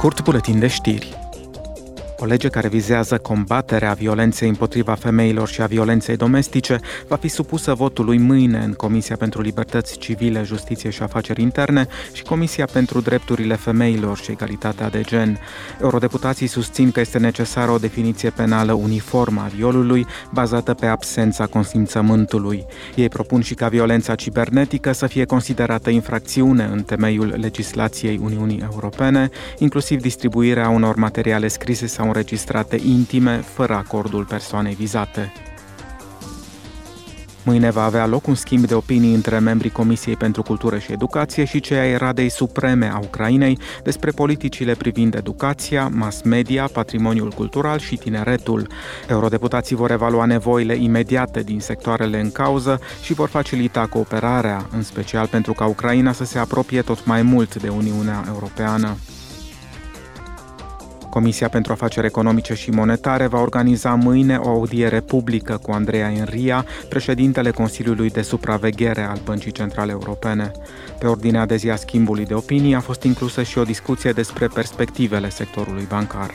Kurt Bulletin der Steri. O lege care vizează combaterea violenței împotriva femeilor și a violenței domestice va fi supusă votului mâine în Comisia pentru Libertăți Civile, Justiție și Afaceri Interne și Comisia pentru Drepturile Femeilor și Egalitatea de Gen. Eurodeputații susțin că este necesară o definiție penală uniformă a violului, bazată pe absența consimțământului. Ei propun și ca violența cibernetică să fie considerată infracțiune în temeiul legislației Uniunii Europene, inclusiv distribuirea unor materiale scrise sau înregistrate intime fără acordul persoanei vizate. Mâine va avea loc un schimb de opinii între membrii Comisiei pentru Cultură și Educație și cei ai Radei Supreme a Ucrainei despre politicile privind educația, mass media, patrimoniul cultural și tineretul. Eurodeputații vor evalua nevoile imediate din sectoarele în cauză și vor facilita cooperarea, în special pentru ca Ucraina să se apropie tot mai mult de Uniunea Europeană. Comisia pentru Afaceri Economice și Monetare va organiza mâine o audiere publică cu Andreea Enria, președintele Consiliului de Supraveghere al Băncii Centrale Europene. Pe ordinea de zi a schimbului de opinii a fost inclusă și o discuție despre perspectivele sectorului bancar.